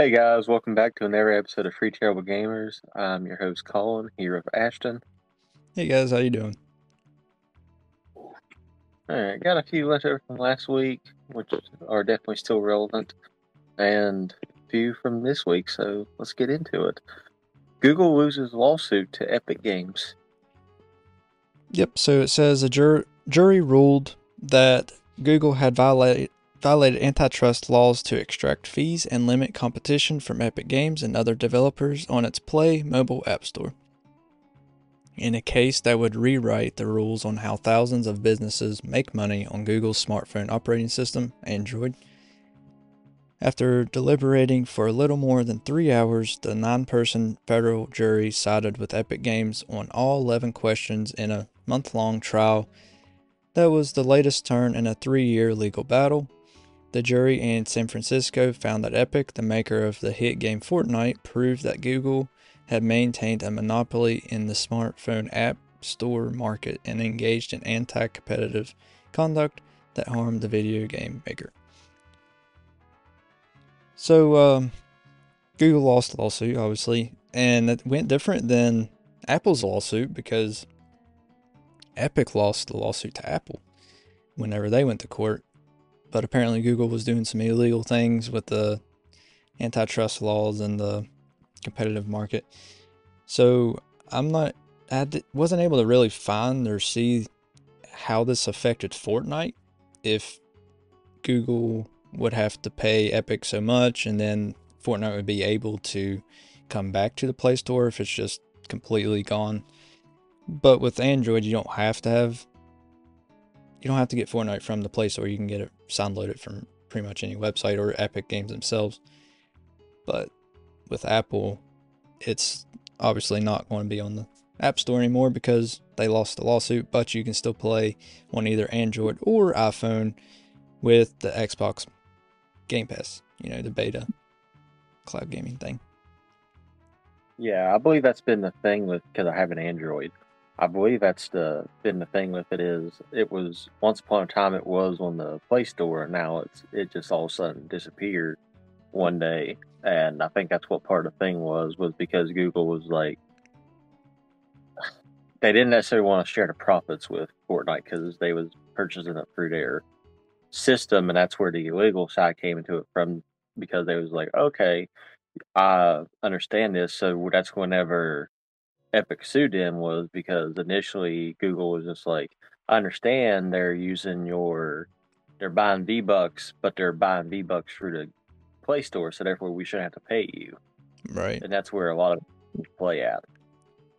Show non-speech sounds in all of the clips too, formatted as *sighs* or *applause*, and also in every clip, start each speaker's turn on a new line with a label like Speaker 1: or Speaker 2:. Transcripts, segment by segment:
Speaker 1: Hey guys, welcome back to another episode of Three Terrible Gamers. I'm your host Colin here with Ashton.
Speaker 2: Hey guys, how you doing?
Speaker 1: Alright, got a few left over from last week, which are definitely still relevant, and a few from this week, so let's get into it. Google loses lawsuit to Epic Games.
Speaker 2: Yep, so it says a jur- jury ruled that Google had violated violated antitrust laws to extract fees and limit competition from Epic Games and other developers on its Play mobile app store. In a case that would rewrite the rules on how thousands of businesses make money on Google's smartphone operating system, Android. After deliberating for a little more than three hours, the nine person federal jury sided with Epic Games on all 11 questions in a month long trial that was the latest turn in a three year legal battle the jury in San Francisco found that Epic, the maker of the hit game Fortnite, proved that Google had maintained a monopoly in the smartphone app store market and engaged in anti competitive conduct that harmed the video game maker. So, um, Google lost the lawsuit, obviously, and it went different than Apple's lawsuit because Epic lost the lawsuit to Apple whenever they went to court but apparently Google was doing some illegal things with the antitrust laws and the competitive market. So I'm not, I wasn't able to really find or see how this affected Fortnite. If Google would have to pay Epic so much, and then Fortnite would be able to come back to the Play Store if it's just completely gone. But with Android, you don't have to have you don't have to get Fortnite from the Play Store. You can get it, download it from pretty much any website or Epic Games themselves. But with Apple, it's obviously not going to be on the App Store anymore because they lost the lawsuit. But you can still play on either Android or iPhone with the Xbox Game Pass. You know, the beta cloud gaming thing.
Speaker 1: Yeah, I believe that's been the thing with because I have an Android. I believe that's the been the thing with it is it was once upon a time it was on the Play Store and now it's it just all of a sudden disappeared one day. And I think that's what part of the thing was was because Google was like *sighs* they didn't necessarily want to share the profits with Fortnite because they was purchasing it through their system and that's where the illegal side came into it from because they was like okay I understand this so that's whenever Epic sued him was because initially Google was just like, I understand they're using your, they're buying V Bucks, but they're buying V Bucks through the Play Store, so therefore we shouldn't have to pay you.
Speaker 2: Right.
Speaker 1: And that's where a lot of play at.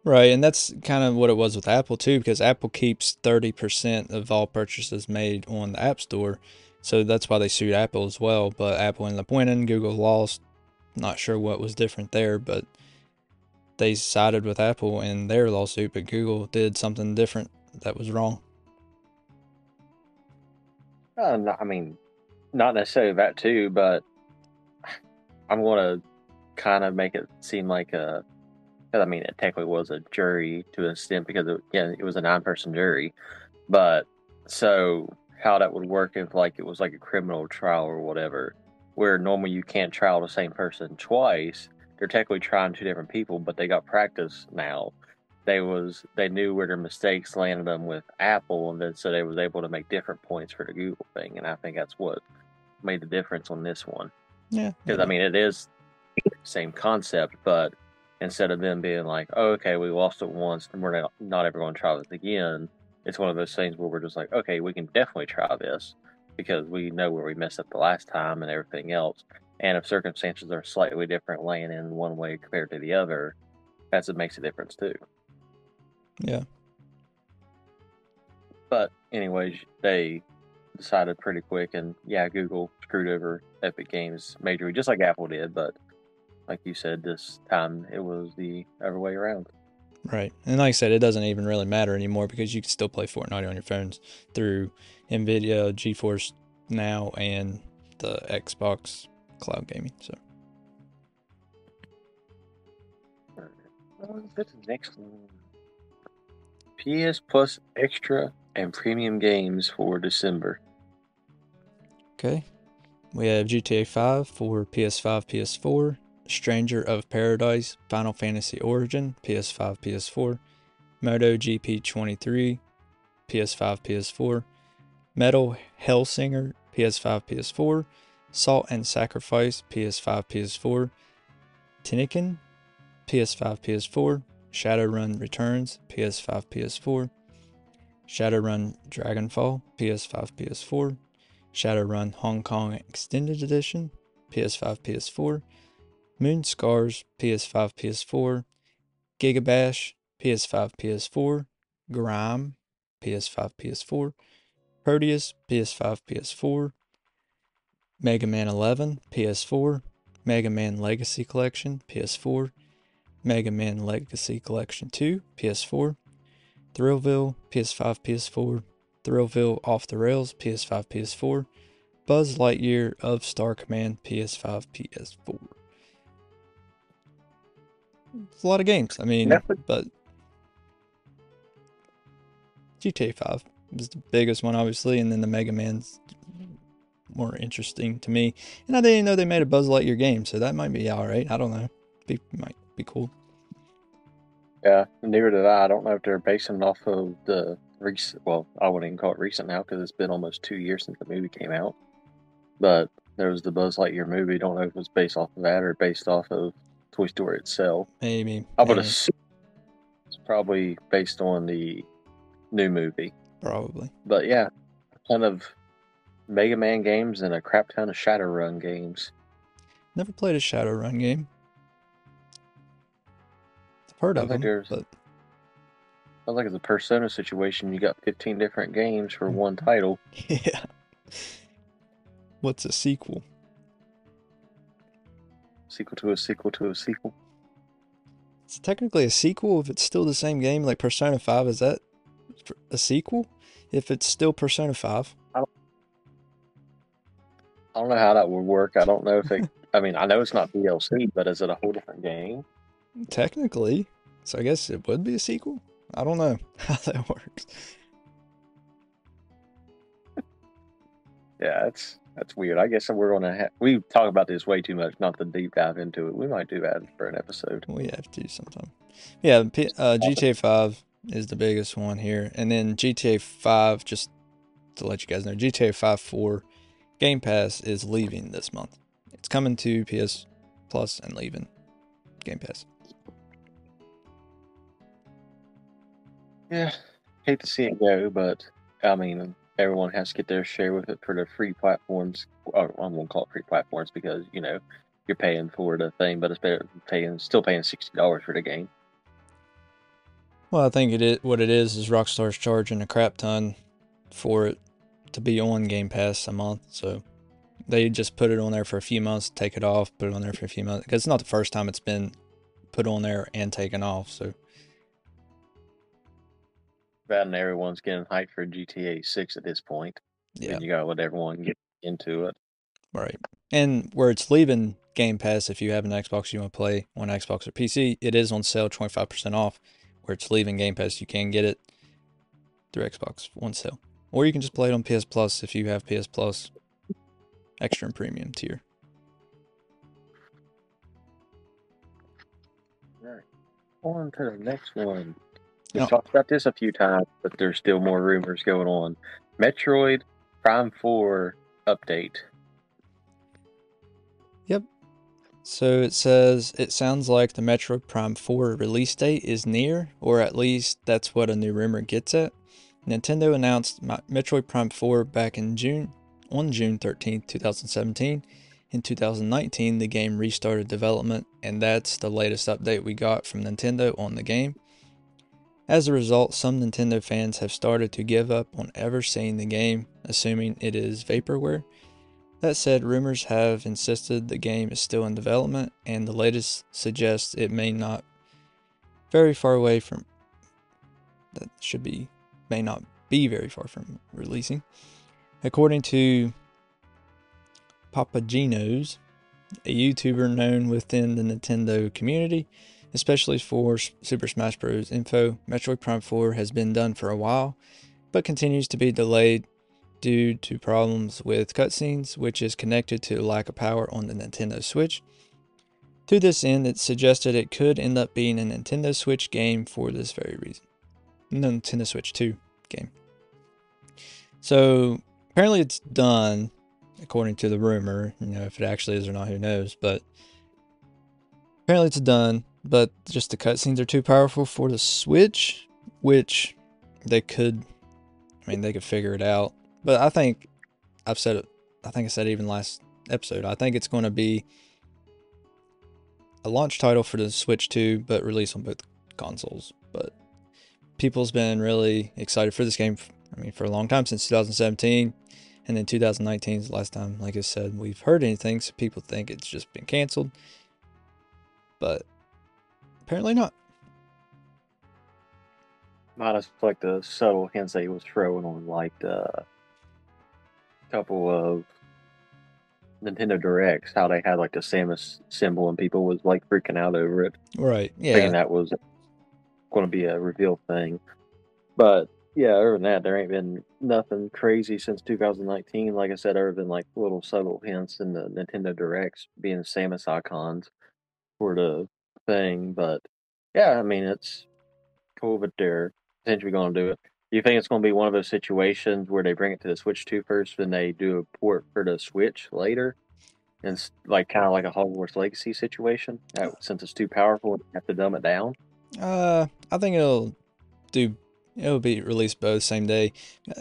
Speaker 2: Right, and that's kind of what it was with Apple too, because Apple keeps thirty percent of all purchases made on the App Store, so that's why they sued Apple as well. But Apple ended up winning, Google lost. Not sure what was different there, but they sided with Apple in their lawsuit, but Google did something different that was wrong.
Speaker 1: Uh, no, I mean, not necessarily that too, but I'm going to kind of make it seem like a. I mean, it technically was a jury to an extent because it, yeah, it was a nine-person jury, but so how that would work if like it was like a criminal trial or whatever. where normally you can't trial the same person twice. They're technically trying two different people, but they got practice now. They was they knew where their mistakes landed them with Apple, and then so they was able to make different points for the Google thing. And I think that's what made the difference on this one.
Speaker 2: Yeah.
Speaker 1: Because I mean, it is same concept, but instead of them being like, "Oh, okay, we lost it once, and we're not, not ever going to try this again," it's one of those things where we're just like, "Okay, we can definitely try this because we know where we messed up the last time and everything else." And if circumstances are slightly different, laying in one way compared to the other, that's what makes a difference too.
Speaker 2: Yeah.
Speaker 1: But anyways, they decided pretty quick, and yeah, Google screwed over Epic Games majorly, just like Apple did. But like you said, this time it was the other way around.
Speaker 2: Right. And like I said, it doesn't even really matter anymore because you can still play Fortnite on your phones through NVIDIA, GeForce Now, and the Xbox Cloud Gaming. So,
Speaker 1: the next one? PS Plus Extra and Premium games for December.
Speaker 2: okay. We have GTA 5 for PS5, PS4, Stranger of Paradise, Final Fantasy Origin, PS5, PS4, Moto GP 23, PS5, PS4, Metal Hellsinger, PS5, PS4, Salt and Sacrifice, PS5, PS4, Tinykin, PS5, PS4, Shadowrun Returns, PS5, PS4, Shadowrun Dragonfall, PS5, PS4, Shadowrun Hong Kong Extended Edition, PS5, PS4, Moon Scars, PS5, PS4, Gigabash, PS5, PS4, Grime, PS5, PS4, Proteus, PS5, PS4, Mega Man 11, PS4, Mega Man Legacy Collection, PS4, Mega Man Legacy Collection 2, PS4, Thrillville, PS5, PS4, Thrillville Off the Rails, PS5, PS4, Buzz Lightyear of Star Command, PS5, PS4. It's a lot of games. I mean, but GTA 5 was the biggest one, obviously, and then the Mega Man's more interesting to me. And I didn't know they made a Buzz Lightyear game, so that might be all right. I don't know. Be might be cool.
Speaker 1: Yeah, neither did I. I don't know if they're basing it off of the recent. Well, I wouldn't even call it recent now because it's been almost two years since the movie came out. But there was the Buzz Lightyear movie. Don't know if it was based off of that or based off of Toy Story itself.
Speaker 2: Maybe.
Speaker 1: I would assume it's probably based on the new movie.
Speaker 2: probably.
Speaker 1: But yeah, kind of Mega Man games and a crap ton of Shadowrun games.
Speaker 2: Never played a Shadowrun game. I've heard
Speaker 1: I
Speaker 2: of
Speaker 1: think
Speaker 2: them,
Speaker 1: there's-
Speaker 2: but
Speaker 1: Sounds like it's a Persona situation. You got 15 different games for hmm. one title. *laughs*
Speaker 2: yeah. What's a sequel?
Speaker 1: Sequel to a sequel to a sequel.
Speaker 2: It's technically a sequel if it's still the same game. Like Persona 5, is that a sequel? If it's still Persona 5?
Speaker 1: I don't know how that would work. I don't know if it. *laughs* I mean, I know it's not DLC, but is it a whole different game?
Speaker 2: Technically. So I guess it would be a sequel? I don't know *laughs* how that works.
Speaker 1: Yeah, that's that's weird. I guess we're gonna have. We talk about this way too much, not to deep dive into it. We might do that for an episode.
Speaker 2: We have to sometime. Yeah, P- uh, GTA 5 is the biggest one here. And then GTA 5, just to let you guys know, GTA 5 4 Game Pass is leaving this month. It's coming to PS Plus and leaving Game Pass.
Speaker 1: Yeah, hate to see it go, but I mean, everyone has to get their share with it for the free platforms. Or I won't call it free platforms because you know you're paying for the thing, but it's better paying still paying sixty dollars for the game.
Speaker 2: Well, I think it is, what it is is Rockstar's charging a crap ton for it to be on Game Pass a month. So they just put it on there for a few months, take it off, put it on there for a few months. Because it's not the first time it's been put on there and taken off. So
Speaker 1: That and everyone's getting hyped for GTA Six at this point.
Speaker 2: yeah,
Speaker 1: And you gotta let everyone get into it.
Speaker 2: right. And where it's leaving Game Pass, if you have an Xbox you want to play on Xbox or PC, it is on sale 25% off. Where it's leaving Game Pass, you can get it through Xbox One sale. Or you can just play it on PS Plus if you have PS Plus extra and premium tier.
Speaker 1: All right. On to the next one. We
Speaker 2: no.
Speaker 1: talked about this a few times, but there's still more rumors going on. Metroid Prime 4 update. Yep.
Speaker 2: So it says it sounds like the Metroid Prime 4 release date is near, or at least that's what a new rumor gets at. Nintendo announced Metroid Prime 4 back in June, on June 13, 2017. In 2019, the game restarted development, and that's the latest update we got from Nintendo on the game. As a result, some Nintendo fans have started to give up on ever seeing the game, assuming it is vaporware. That said, rumors have insisted the game is still in development, and the latest suggests it may not very far away from that should be may not be very far from releasing. According to Papagenos, a YouTuber known within the Nintendo community, especially for Super Smash Bros. info, Metroid Prime 4 has been done for a while, but continues to be delayed due to problems with cutscenes, which is connected to lack of power on the Nintendo Switch. To this end, it suggested it could end up being a Nintendo Switch game for this very reason. Nintendo Switch 2 game. So apparently it's done, according to the rumor. You know, if it actually is or not, who knows? But apparently it's done, but just the cutscenes are too powerful for the Switch, which they could, I mean, they could figure it out. But I think I've said it. I think I said even last episode. I think it's going to be a launch title for the Switch 2, but release on both consoles. But people's been really excited for this game. I mean, for a long time since 2017, and then 2019 is the last time, like I said, we've heard anything. So people think it's just been canceled, but apparently not.
Speaker 1: Minus like the subtle hints that he was throwing on like the couple of Nintendo Directs, how they had like the Samus symbol and people was like freaking out over it,
Speaker 2: Right?
Speaker 1: thinking
Speaker 2: Yeah.
Speaker 1: that was going to be a reveal thing. But yeah, other than that, there ain't been nothing crazy since 2019. Like I said, other than like little subtle hints in the Nintendo Directs being Samus icons for the thing. But yeah, I mean, it's cool that they're potentially going to do it. Do you think it's going to be one of those situations where they bring it to the Switch 2 first, then they do a port for the Switch later? And it's like kind of like a Hogwarts Legacy situation, since it's too powerful, they have to dumb it down.
Speaker 2: Uh, I think it'll do. It'll be released both same day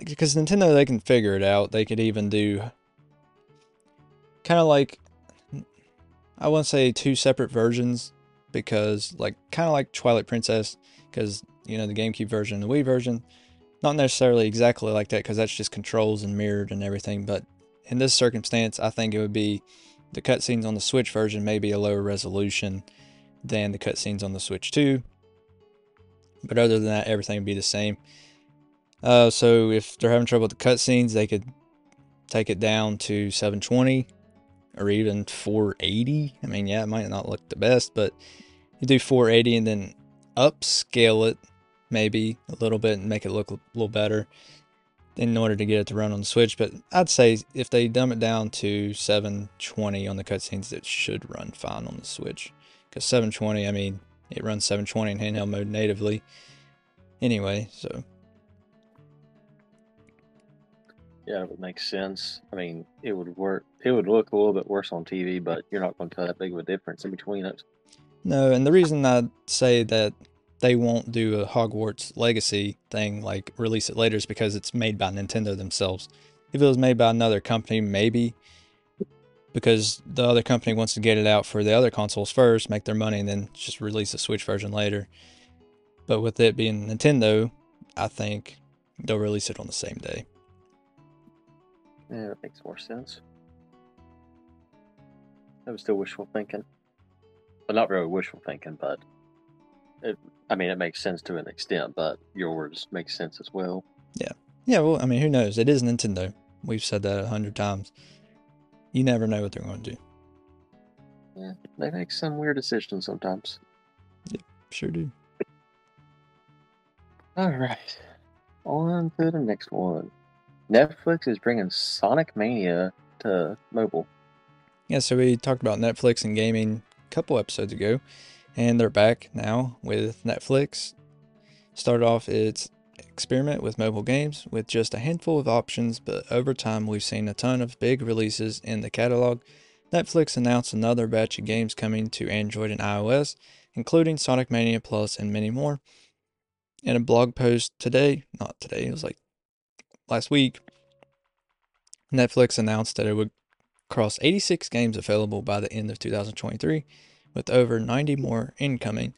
Speaker 2: because Nintendo they can figure it out. They could even do kind of like I wouldn't say two separate versions because like kind of like Twilight Princess because you know the GameCube version and the Wii version, not necessarily exactly like that because that's just controls and mirrored and everything. But in this circumstance, I think it would be the cutscenes on the Switch version may be a lower resolution than the cutscenes on the Switch 2. But other than that, everything would be the same. Uh, so if they're having trouble with the cutscenes, they could take it down to 720 or even 480. I mean, yeah, it might not look the best, but you do 480 and then upscale it maybe a little bit and make it look a little better in order to get it to run on the Switch. But I'd say if they dumb it down to 720 on the cutscenes, it should run fine on the Switch. Because 720, I mean, it runs 720 in handheld mode natively. Anyway, so
Speaker 1: Yeah, it would make sense. I mean, it would work. It would look a little bit worse on TV, but you're not going to tell that big of a difference in between it.
Speaker 2: no, and the reason I'd say that they won't do a Hogwarts Legacy thing, like release it later, is because it's made by Nintendo themselves. If it was made by another company, maybe because the other company wants to get it out for the other consoles first, make their money, and then just release a Switch version later. But with it being Nintendo, I think they'll release it on the same day.
Speaker 1: Yeah, that makes more sense. That was still wishful thinking. Well, not really wishful thinking, but it. I mean, it makes sense to an extent, but yours makes sense as well.
Speaker 2: Yeah. Yeah, well, I mean, who knows? It is Nintendo. We've said that a hundred times. You never know what they're going to do.
Speaker 1: Yeah, they make some weird decisions sometimes.
Speaker 2: Yep, sure do.
Speaker 1: All right, on to the next one. Netflix is bringing Sonic Mania to mobile.
Speaker 2: Yeah, so we talked about Netflix and gaming a couple episodes ago, And they're back now with Netflix. Started off its experiment with mobile games with just a handful of options, but over time we've seen a ton of big releases in the catalog. Netflix announced another batch of games coming to Android and iOS, including Sonic Mania Plus and many more. In a blog post today, not today, it was like last week, Netflix announced that it would cross 86 games available by the end of 2023, with over 90 more incoming.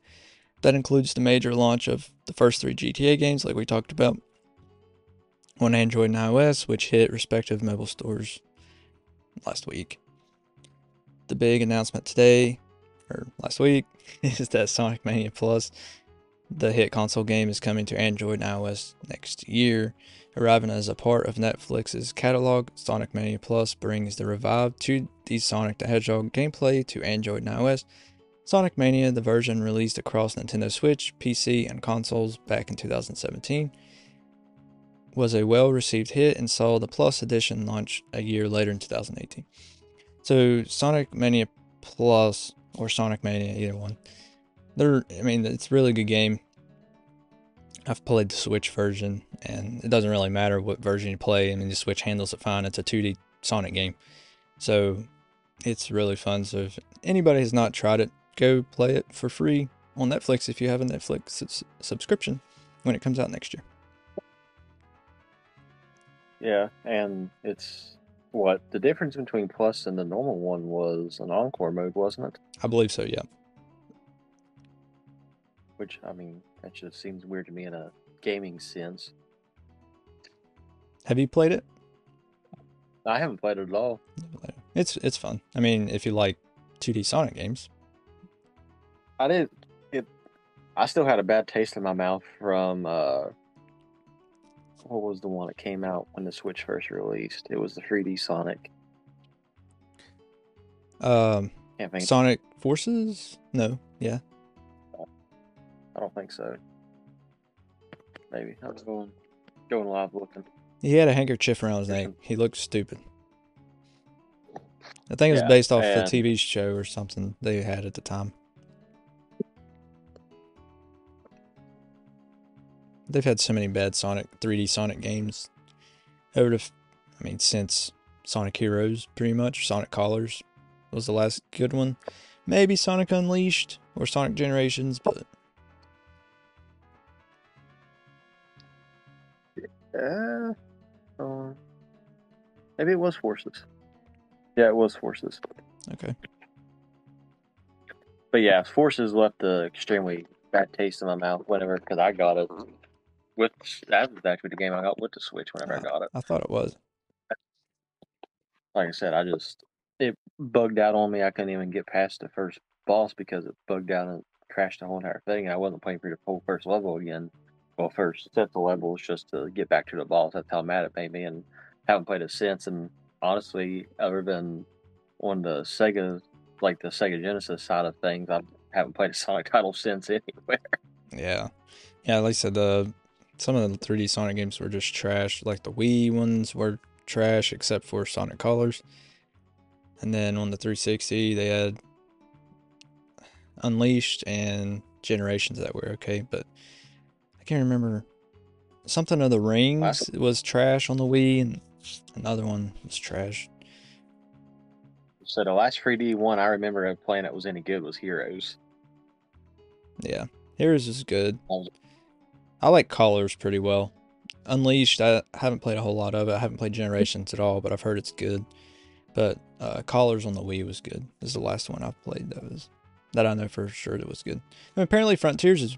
Speaker 2: That includes the major launch of the first three GTA games, like we talked about, on Android and iOS, which hit respective mobile stores last week. The big announcement today, or last week, *laughs* is that Sonic Mania Plus, the hit console game, is coming to Android and iOS next year. Arriving as a part of Netflix's catalog, Sonic Mania Plus brings the revived 2D Sonic the Hedgehog gameplay to Android and iOS. Sonic Mania, the version released across Nintendo Switch, PC, and consoles back in 2017, was a well received hit and saw the Plus edition launch a year later in 2018. So, Sonic Mania Plus, or Sonic Mania, either one, they're, I mean, it's a really good game. I've played the Switch version, and it doesn't really matter what version you play. I mean, the Switch handles it fine. It's a 2D Sonic game. So, it's really fun. So, if anybody has not tried it, go play it for free on Netflix if you have a Netflix subscription when it comes out next year.
Speaker 1: Yeah, and it's what the difference between Plus and the normal one was an Encore mode, wasn't it?
Speaker 2: I believe so, yeah.
Speaker 1: Which I mean, that just seems weird to me in a gaming sense.
Speaker 2: Have you played it?
Speaker 1: I haven't played it at all.
Speaker 2: It's it's fun. I mean, if you like 2D Sonic games,
Speaker 1: I did it. I still had a bad taste in my mouth from uh, what was the one that came out when the Switch first released? It was the 3D Sonic.
Speaker 2: um. Sonic Forces? No, yeah.
Speaker 1: I don't think so. Maybe I was going going live looking.
Speaker 2: He had a handkerchief around his neck. He looked stupid. I think it was
Speaker 1: Yeah,
Speaker 2: based off a TV show or something they had at the time. They've had so many bad Sonic 3D Sonic games over the, I mean, since Sonic Heroes, pretty much. Sonic Colors was the last good one. Maybe Sonic Unleashed or Sonic Generations, but
Speaker 1: Uh, uh, maybe it was Forces. Yeah, it was Forces.
Speaker 2: okay.
Speaker 1: But yeah, Forces left a extremely bad taste in my mouth whenever because I got it with that was actually the game I got with the Switch whenever I uh, got it.
Speaker 2: I thought it was.
Speaker 1: Like I said, I just it bugged out on me. I couldn't even get past the first boss because it bugged out and crashed the whole entire thing. I wasn't playing through the whole first level again. Well, first set the levels just to get back to the boss. That's how mad it made me, and haven't played it since. And honestly, other than on the Sega, like the Sega Genesis side of things, I haven't played a *laughs* Sonic title since anywhere.
Speaker 2: Yeah. Yeah, like I said, the some of the 3D Sonic games were just trash. Like the Wii ones were trash except for Sonic Colors. And then on the 360, they had Unleashed and Generations that were okay, but I can't remember something of the rings
Speaker 1: Classic.
Speaker 2: was trash on the Wii and another one was trash.
Speaker 1: So the last 3D one I remember playing that was any good was Heroes.
Speaker 2: Yeah. Heroes is good. I like Colors pretty well. Unleashed, I haven't played a whole lot of it. I haven't played Generations at all, but I've heard it's good. But uh, Colors on the Wii was good. This is the last one I've played that was that I know for sure that was good. Apparently Frontiers is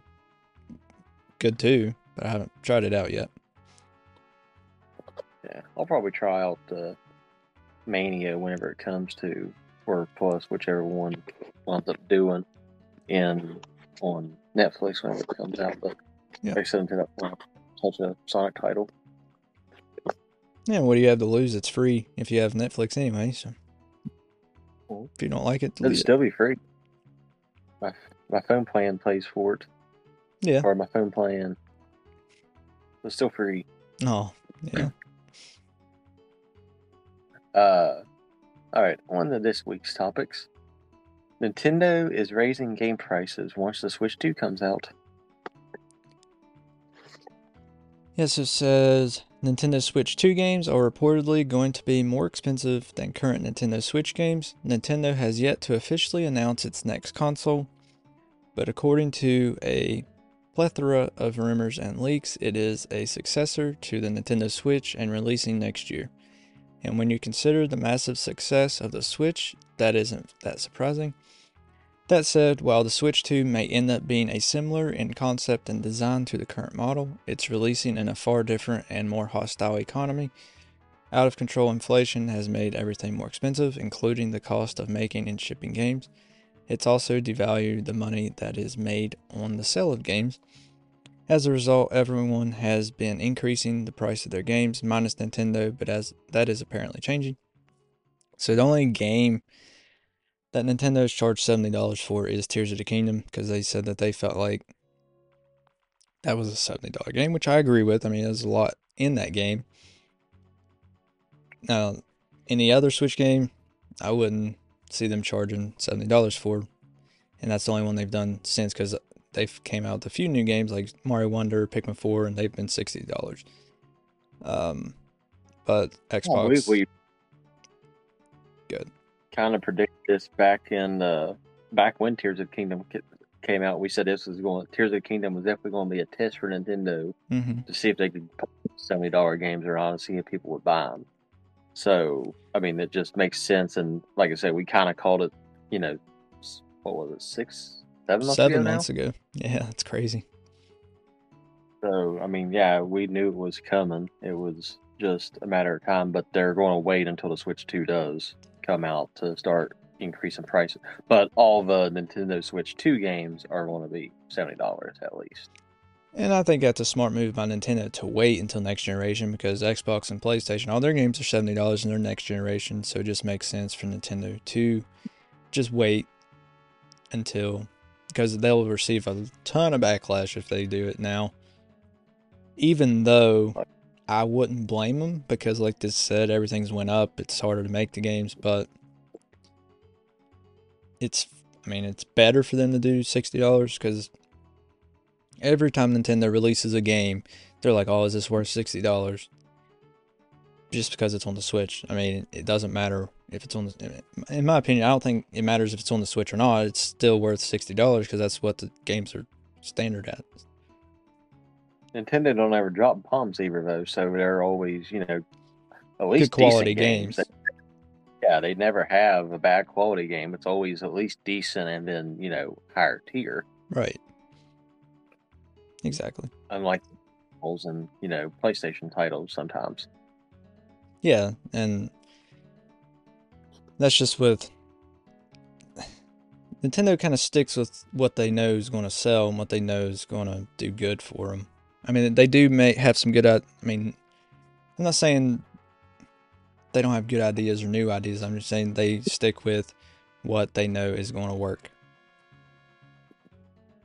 Speaker 2: good too, but I haven't tried it out yet.
Speaker 1: Yeah, I'll probably try out the Mania whenever it comes to, or Plus, whichever one winds up doing, in on Netflix whenever it comes out. But
Speaker 2: Yeah.
Speaker 1: said, until that such a Sonic title.
Speaker 2: Yeah, what do you have to lose? It's free if you have Netflix anyway. So if you don't like it, it'll it.
Speaker 1: still be free. My my phone plan pays for it,
Speaker 2: Yeah.
Speaker 1: or my phone plan. It's still free.
Speaker 2: Oh, yeah. *clears throat*
Speaker 1: Uh, all right, on to this week's topics. Nintendo is raising game prices once the Switch 2 comes out.
Speaker 2: Yes, it says Nintendo Switch 2 games are reportedly going to be more expensive than current Nintendo Switch games. Nintendo has yet to officially announce its next console, but according to a plethora of rumors and leaks, it is a successor to the Nintendo Switch and releasing next year. And when you consider the massive success of the Switch, that isn't that surprising. That said, while the Switch 2 may end up being a similar in concept and design to the current model, it's releasing in a far different and more hostile economy. Out of control inflation has made everything more expensive, including the cost of making and shipping games. It's also devalued the money that is made on the sale of games. As a result, everyone has been increasing the price of their games, minus Nintendo, but as that is apparently changing. So the only game that Nintendo's charged seventy dollars for is Tears of the Kingdom because they said that they felt like that was a seventy dollar game, which I agree with. I mean, there's a lot in that game. Now, any other Switch game, I wouldn't see them charging seventy dollars for, and that's the only one they've done since because they've came out with a few new games like Mario Wonder, Pikmin Four, and they've been sixty dollars. Um, but Xbox.
Speaker 1: Oh, we, we
Speaker 2: Good.
Speaker 1: Kind of predicted this back in uh, back when Tears of Kingdom came out. We said this was going. Tears of Kingdom was definitely going to be a test for Nintendo
Speaker 2: hmm
Speaker 1: to see if they could put seventy dollar games around and see if people would buy them. So I mean, it just makes sense. And like I said, we kind of called it. You know, what was it? Six, seven months
Speaker 2: Seven
Speaker 1: ago
Speaker 2: months
Speaker 1: now.
Speaker 2: ago. Yeah, that's crazy.
Speaker 1: So I mean, yeah, we knew it was coming. It was just a matter of time. But they're going to wait until the Switch Two does come out to start increasing prices. But all the Nintendo Switch Two games are going to be seventy dollars at least.
Speaker 2: And I think that's a smart move by Nintendo to wait until next generation because Xbox and PlayStation, all their games are seventy dollars in their next generation, so it just makes sense for Nintendo to just wait until because they'll receive a ton of backlash if they do it now. Even though I wouldn't blame them because, like this said, everything's went up. It's harder to make the games, but it's I mean it's better for them to do sixty dollars because every time Nintendo releases a game, they're like, "Oh, is this worth sixty dollars?" Just because it's on the Switch. I mean, it doesn't matter if it's on the. In my opinion, I don't think it matters if it's on the Switch or not. It's still worth sixty dollars because that's what the games are standard at.
Speaker 1: Nintendo don't ever drop bombs either though, so they're always you know at least
Speaker 2: quality
Speaker 1: decent
Speaker 2: games.
Speaker 1: Yeah, they never have a bad quality game. It's always at least decent and then you know higher tier.
Speaker 2: Right. Exactly.
Speaker 1: Unlike titles and you know PlayStation titles sometimes.
Speaker 2: Yeah, and that's just with *sighs* Nintendo kind of sticks with what they know is going to sell and what they know is going to do good for them. I mean, they do make have some good. i- mean, I'm not saying they don't have good ideas or new ideas. I'm just saying they stick with what they know is going to work.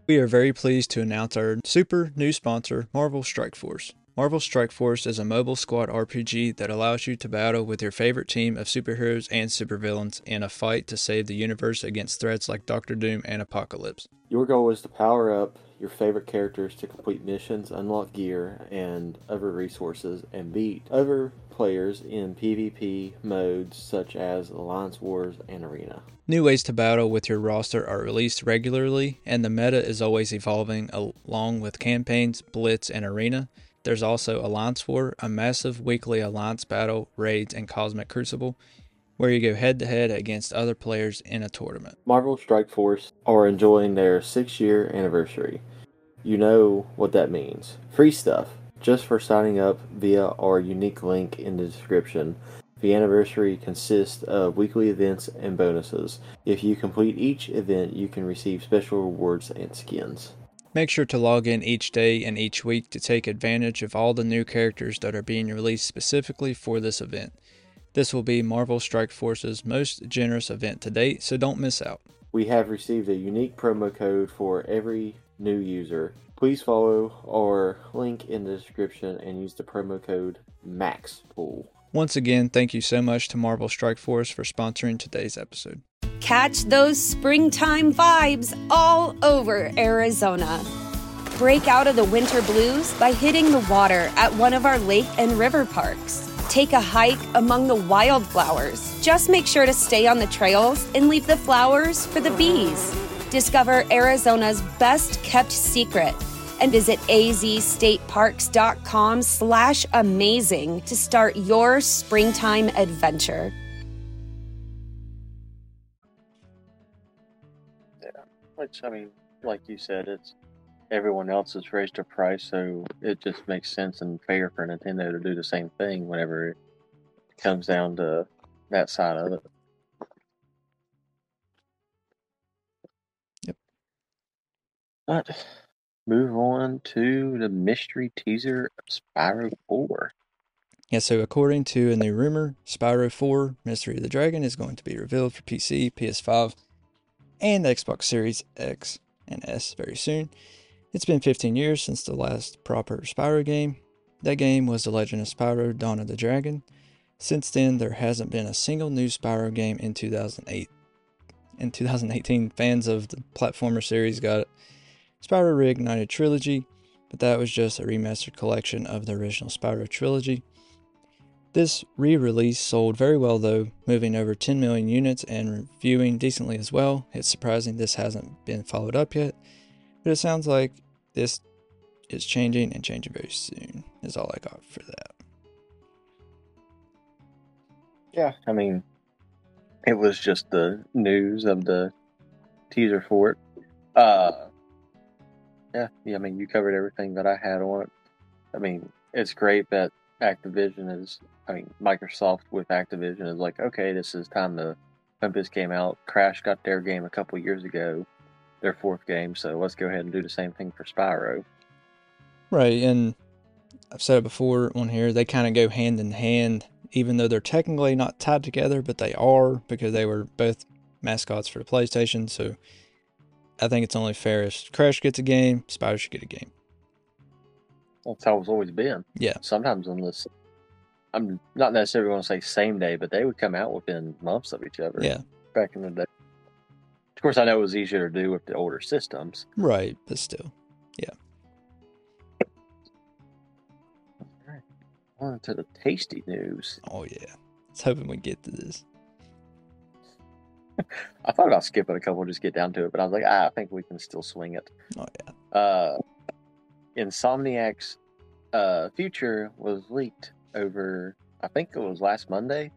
Speaker 2: We are very pleased to announce our super new sponsor, Marvel Strike Force. Marvel Strike Force is a mobile squad RPG that allows you to battle with your favorite team of superheroes and supervillains in a fight to save the universe against threats like Doctor Doom and Apocalypse.
Speaker 3: Your goal is to power up your favorite characters to complete missions, unlock gear and other resources, and beat other players in PvP modes such as Alliance Wars and Arena.
Speaker 2: New ways to battle with your roster are released regularly, and the meta is always evolving along with campaigns, blitz, and arena. There's also Alliance War, a massive weekly alliance battle, raids, and cosmic crucible, where you go head to head against other players in a tournament.
Speaker 3: Marvel Strike Force are enjoying their six year anniversary. You know what that means. Free stuff, just for signing up via our unique link in the description. The anniversary consists of weekly events and bonuses. If you complete each event, you can receive special rewards and skins.
Speaker 2: Make sure to log in each day and each week to take advantage of all the new characters that are being released specifically for this event. This will be Marvel Strike Force's most generous event to date, so don't miss out.
Speaker 3: We have received a unique promo code for every new user. Please follow our link in the description and use the promo code MAXPOOL.
Speaker 2: Once again, thank you so much to Marvel Strike Force for sponsoring today's episode.
Speaker 4: Catch those springtime vibes all over Arizona. Break out of the winter blues by hitting the water at one of our lake and river parks. Take a hike among the wildflowers. Just make sure to stay on the trails and leave the flowers for the bees. Discover Arizona's best kept secret and visit azstateparks.com slash amazing to start your springtime adventure.
Speaker 1: Yeah, which I mean, like you said, it's everyone else has raised their price, so it just makes sense and fair for Nintendo to do the same thing whenever it comes down to that side of it. But move on to the mystery teaser of Spyro 4.
Speaker 2: Yeah, so according to a new rumor, Spyro 4 Mystery of the Dragon is going to be revealed for PC, PS5, and the Xbox Series X and S very soon. It's been 15 years since the last proper Spyro game. That game was The Legend of Spyro Dawn of the Dragon. Since then, there hasn't been a single new Spyro game in 2008. In 2018, fans of the platformer series got Spyro Reignited Trilogy, but that was just a remastered collection of the original Spyro trilogy. This re release sold very well though, moving over 10 million units and reviewing decently as well. It's surprising this hasn't been followed up yet, but it sounds like this is changing and changing very soon, is all I got for that.
Speaker 1: Yeah, I mean, it was just the news of the teaser for it. Uh, yeah, yeah. I mean, you covered everything that I had on it. I mean, it's great that Activision is. I mean, Microsoft with Activision is like, okay, this is time to pump this game out. Crash got their game a couple years ago, their fourth game, so let's go ahead and do the same thing for Spyro.
Speaker 2: Right, and I've said it before on here, they kind of go hand in hand, even though they're technically not tied together, but they are because they were both mascots for the PlayStation. So I think it's only fair if Crash gets a game, Spyro should get a game.
Speaker 1: That's how it's always been.
Speaker 2: Yeah.
Speaker 1: Sometimes on this, I'm not necessarily going to say same day, but they would come out within months of each other.
Speaker 2: Yeah.
Speaker 1: Back in the day. Of course, I know it was easier to do with the older systems.
Speaker 2: Right, but still. Yeah. All right.
Speaker 1: On to the tasty news.
Speaker 2: Oh, yeah. I was hoping we get to this. *laughs*
Speaker 1: I thought about skipping a couple, just get down to it, but I was like, ah, I think we can still swing it.
Speaker 2: Oh, yeah.
Speaker 1: Uh, Insomniac's uh, future was leaked over, I think it was last Monday.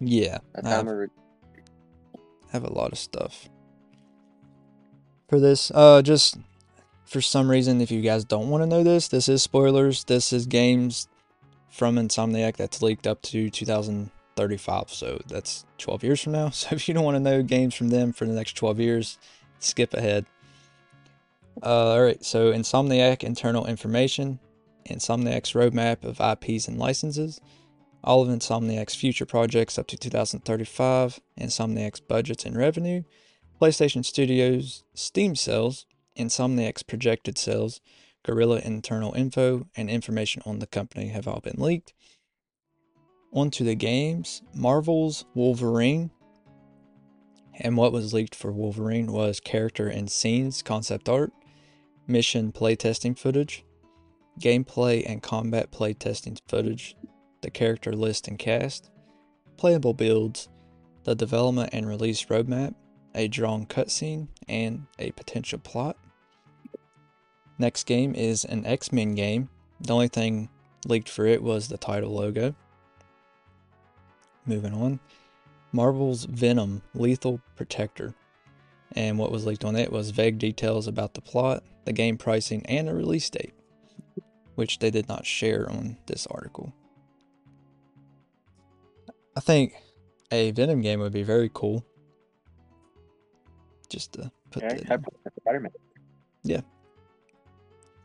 Speaker 2: Yeah. I have,
Speaker 1: re-
Speaker 2: have a lot of stuff for this. Uh, just for some reason, if you guys don't want to know this, this is spoilers. This is games from Insomniac that's leaked up to 2035. So that's 12 years from now. *laughs* So if you don't want to know games from them for the next 12 years, skip ahead. Uh, all right, so Insomniac internal information, Insomniac's roadmap of IPs and licenses, all of Insomniac's future projects up to 2035, Insomniac's budgets and revenue, PlayStation Studios Steam sales, Insomniac's projected sales, Guerrilla internal info, and information on the company have all been leaked. On to the games Marvel's Wolverine. And what was leaked for Wolverine was character and scenes concept art, mission playtesting footage, gameplay and combat playtesting footage, the character list and cast, playable builds, the development and release roadmap, a drawn cutscene, and a potential plot. Next game is an X Men game. The only thing leaked for it was the title logo. Moving on. Marvel's Venom Lethal Protector. And what was leaked on it was vague details about the plot, the game pricing, and the release date, which they did not share on this article. I think a Venom game would be very cool. Just to put
Speaker 1: Yeah, of Spider-Man.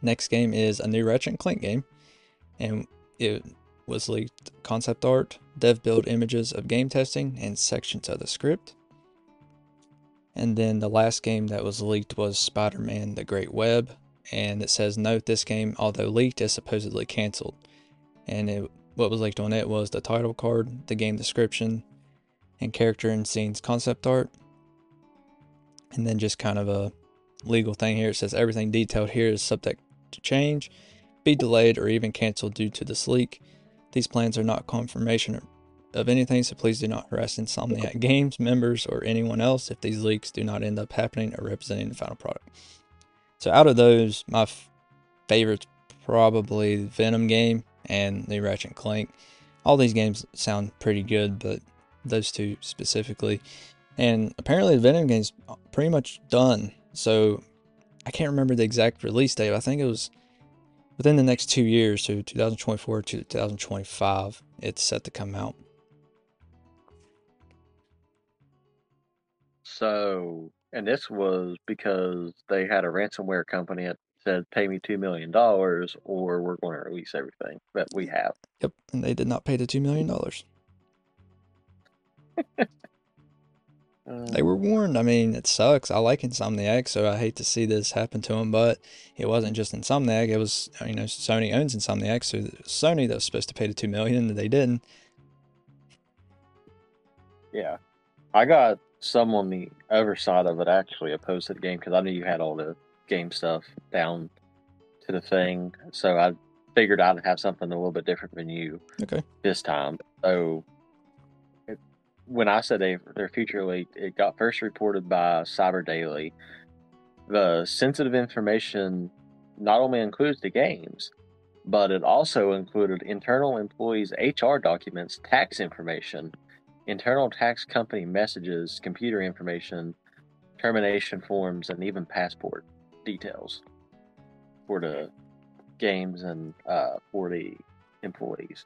Speaker 2: Next game is a new Ratchet and Clank game, and it was leaked concept art, dev build images of game testing, and sections of the script. And then the last game that was leaked was Spider Man The Great Web, and it says, Note this game, although leaked, is supposedly cancelled. And it, what was leaked on it was the title card, the game description, and character and scenes concept art. And then just kind of a legal thing here. It says everything detailed here is subject to change, be delayed, or even canceled due to this leak. These plans are not confirmation of anything, so please do not harass Insomniac Games members or anyone else if these leaks do not end up happening or representing the final product. So, out of those, my f- favorite's probably Venom game and the Ratchet and Clank. All these games sound pretty good, but those two specifically. And apparently, the Venom game's pretty much done. So, I can't remember the exact release date. I think it was within the next two years, so 2024 to 2025, it's set to come out.
Speaker 1: So, and this was because they had a ransomware company that said, "Pay me two million dollars, or we're going to release everything that we have."
Speaker 2: Yep, and they did not pay the two million dollars. *laughs* They were warned. I mean, it sucks. I like Insomniac, so I hate to see this happen to them. But it wasn't just Insomniac. It was you know Sony owns Insomniac, so Sony that was supposed to pay the two million, and they didn't.
Speaker 1: Yeah, I got some on the other side of it actually opposed to the game because I knew you had all the game stuff down to the thing, so I figured I'd have something a little bit different than you
Speaker 2: Okay.
Speaker 1: this time. So when I said they their future leaked, it got first reported by Cyber Daily. The sensitive information not only includes the games, but it also included internal employees' HR documents, tax information, internal tax company messages, computer information, termination forms, and even passport details for the games and uh, for the employees.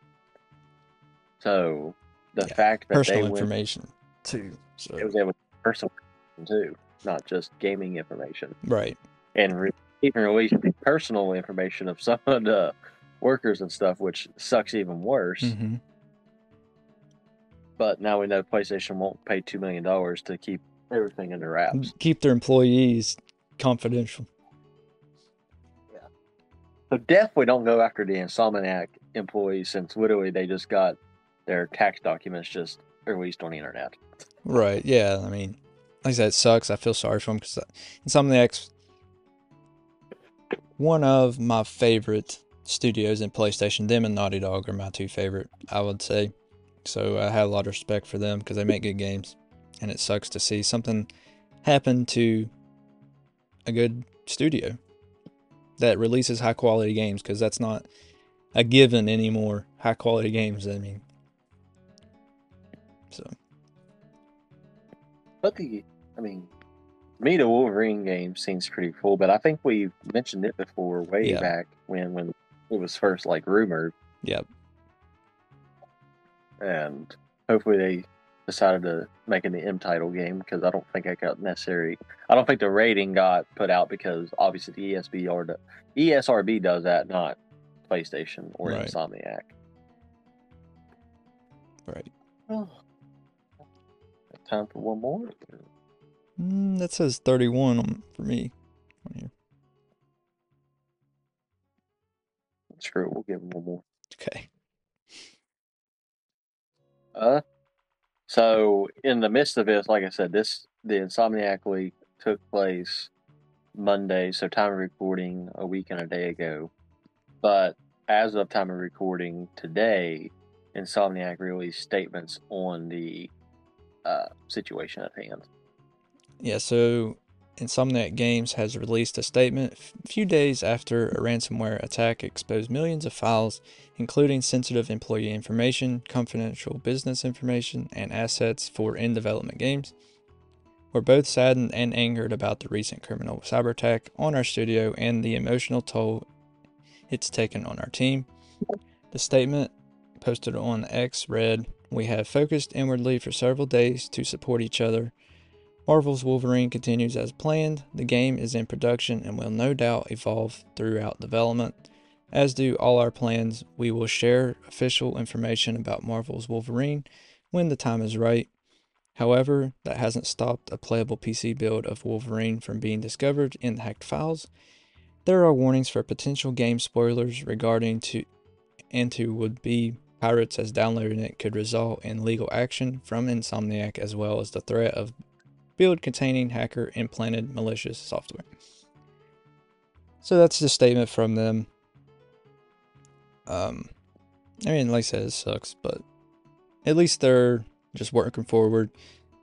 Speaker 1: So the
Speaker 2: Yeah,
Speaker 1: fact that
Speaker 2: Personal
Speaker 1: they went,
Speaker 2: information too. So
Speaker 1: it was able to personal information too, not just gaming information,
Speaker 2: right.
Speaker 1: and re- even release personal information of some of the workers and stuff, which sucks even worse.
Speaker 2: hmm
Speaker 1: But now we know PlayStation won't pay two million dollars to keep everything under wraps.
Speaker 2: Keep their employees confidential. Yeah.
Speaker 1: So definitely don't go after the Insomniac employees since literally they just got their tax documents just released on the internet.
Speaker 2: Right. Yeah. I mean, like I said, it sucks. I feel sorry for them because Insomniac's uh, one of my favorite studios in PlayStation. Them and Naughty Dog are my two favorite, I would say. So I have a lot of respect for them because they make good games. And it sucks to see something happen to a good studio that releases high quality games because that's not a given anymore. High quality games, I mean. So.
Speaker 1: But the, I mean, to me the Wolverine game seems pretty cool. But I think we mentioned it before, way
Speaker 2: Yeah.
Speaker 1: back when when it was first like rumored,
Speaker 2: Yep.
Speaker 1: and hopefully they decided to make it the M title game because I don't think I got necessary. I don't think the rating got put out because obviously the ESB or the ESRB does that, not PlayStation or
Speaker 2: Right.
Speaker 1: Insomniac.
Speaker 2: Right. *sighs*
Speaker 1: Oh. Time for one more.
Speaker 2: Mm, that says 31 on, for me. On here.
Speaker 1: Screw it, we'll give them one more.
Speaker 2: Okay.
Speaker 1: Uh, so in the midst of this, like I said, this the Insomniac leak took place Monday, so time of recording a week and a day ago. But as of time of recording today, Insomniac released statements on the uh, situation at hand.
Speaker 2: Yeah, so Insomniac Games has released a statement a few days after a ransomware attack exposed millions of files, including sensitive employee information, confidential business information, and assets for in development games. We're both saddened and angered about the recent criminal cyber attack on our studio and the emotional toll it's taken on our team. The statement posted on X read, We have focused inwardly for several days to support each other Marvel's Wolverine continues as planned. The game is in production and will no doubt evolve throughout development. As do all our plans, we will share official information about Marvel's Wolverine when the time is right. However, that hasn't stopped a playable PC build of Wolverine from being discovered in the hacked files. There are warnings for potential game spoilers regarding to and to would be pirates as downloading it could result in legal action from Insomniac as well as the threat of build containing hacker implanted malicious software. So that's the statement from them. Um, I mean, like I said, it sucks, but at least they're just working forward.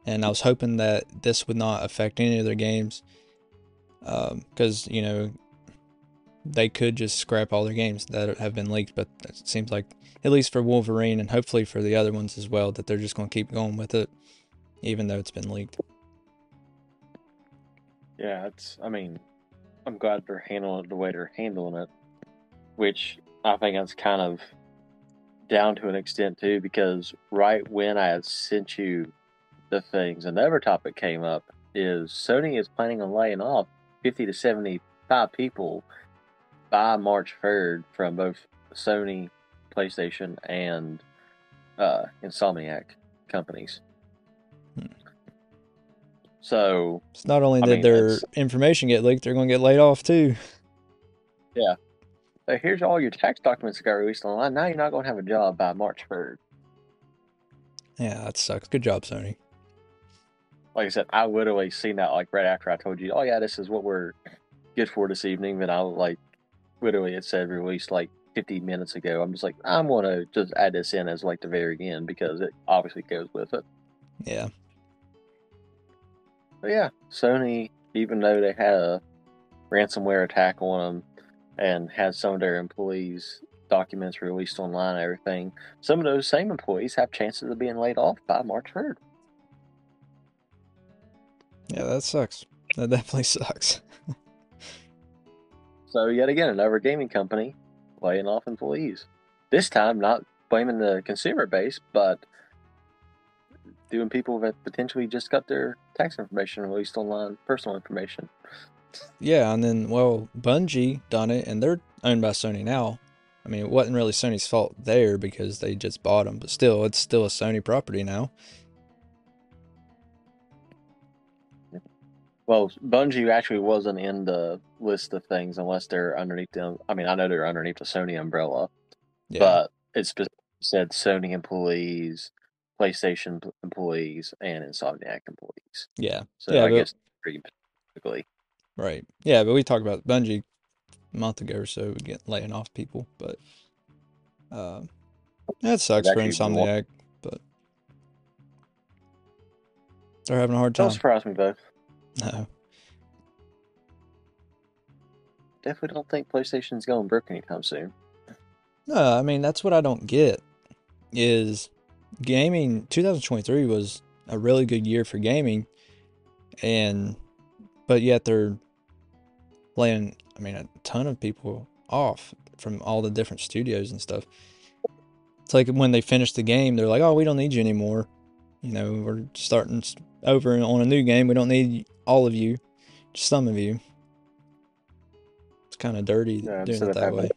Speaker 2: And I was hoping that this would not affect any of their games. Because, um, you know, they could just scrap all their games that have been leaked. But it seems like, at least for Wolverine and hopefully for the other ones as well, that they're just going to keep going with it, even though it's been leaked.
Speaker 1: Yeah, it's, I mean, I'm glad they're handling it the way they're handling it, which I think that's kind of down to an extent too, because right when I had sent you the things, another topic came up is Sony is planning on laying off 50 to 75 people by March 3rd from both Sony, PlayStation, and uh, Insomniac companies. Hmm. So
Speaker 2: it's not only I did mean, their information get leaked, they're going to get laid off too.
Speaker 1: Yeah, here's all your tax documents that got released online. Now you're not going to have a job by March 3rd.
Speaker 2: Yeah, that sucks. Good job, Sony.
Speaker 1: Like I said, I literally seen that like right after I told you, oh yeah, this is what we're good for this evening. Then I like literally it said released like 50 minutes ago. I'm just like, I'm going to just add this in as like the very end because it obviously goes with it.
Speaker 2: Yeah.
Speaker 1: But yeah, Sony, even though they had a ransomware attack on them, and had some of their employees' documents released online and everything, some of those same employees have chances of being laid off by March 3rd.
Speaker 2: Yeah, that sucks. That definitely *laughs* sucks.
Speaker 1: so, yet again, another gaming company laying off employees. This time, not blaming the consumer base, but doing people that potentially just got their tax information released online, personal information.
Speaker 2: Yeah, and then well, Bungie done it, and they're owned by Sony now. I mean, it wasn't really Sony's fault there because they just bought them, but still, it's still a Sony property now.
Speaker 1: Well, Bungie actually wasn't in the list of things unless they're underneath them. I mean, I know they're underneath the Sony umbrella, yeah. but it said Sony employees, PlayStation employees, and Insomniac employees.
Speaker 2: Yeah.
Speaker 1: So
Speaker 2: yeah,
Speaker 1: I but, guess pretty specifically.
Speaker 2: Right. Yeah, but we talked about Bungie a month ago or so, get laying off people, but uh, that sucks for Insomniac, but they're having a hard time.
Speaker 1: Don't surprise me though.
Speaker 2: No.
Speaker 1: Definitely don't think PlayStation's going broke anytime soon.
Speaker 2: No, I mean that's what I don't get is gaming 2023 was a really good year for gaming and but yet they're laying, I mean, a ton of people off from all the different studios and stuff. It's like when they finish the game, they're like, "Oh, we don't need you anymore." You know, we're starting over on a new game. We don't need all of you, just some of you. It's kind of dirty yeah, doing it that way.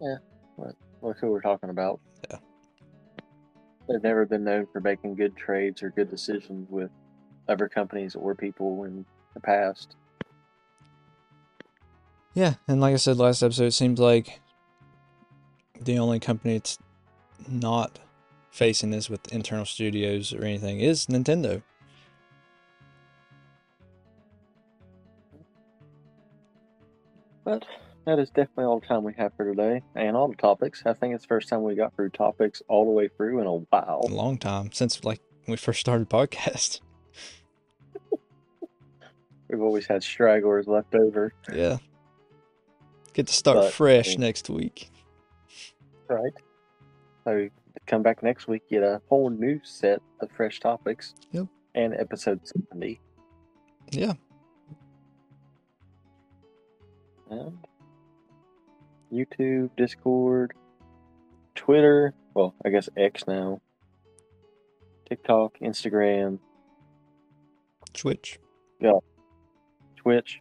Speaker 1: Yeah, what, look who we're talking about.
Speaker 2: Yeah,
Speaker 1: they've never been known for making good trades or good decisions with other companies or people in the past.
Speaker 2: Yeah, and like I said last episode, it seems like the only company that's not facing this with internal studios or anything is Nintendo.
Speaker 1: But that is definitely all the time we have for today and all the topics. I think it's the first time we got through topics all the way through in a while.
Speaker 2: A long time since like we first started podcast. *laughs*
Speaker 1: We've always had stragglers left over.
Speaker 2: Yeah. Get to start but, fresh next week.
Speaker 1: Right. So come back next week, get a whole new set of fresh topics.
Speaker 2: Yep.
Speaker 1: And episode 70.
Speaker 2: Yeah.
Speaker 1: And YouTube, Discord, Twitter, well, I guess X now, TikTok, Instagram,
Speaker 2: Twitch.
Speaker 1: Yeah. Twitch.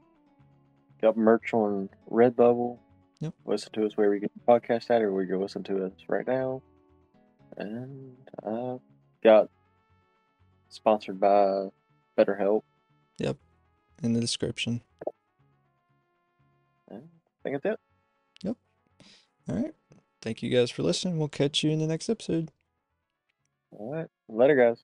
Speaker 1: Got merch on Redbubble.
Speaker 2: Yep.
Speaker 1: Listen to us where we get the podcast at, or where you listen to us right now. And uh, got sponsored by BetterHelp.
Speaker 2: Yep. In the description.
Speaker 1: I think that's it.
Speaker 2: Yep. All right. thank you guys for listening. We'll catch you in the next episode.
Speaker 1: All right. Later, guys.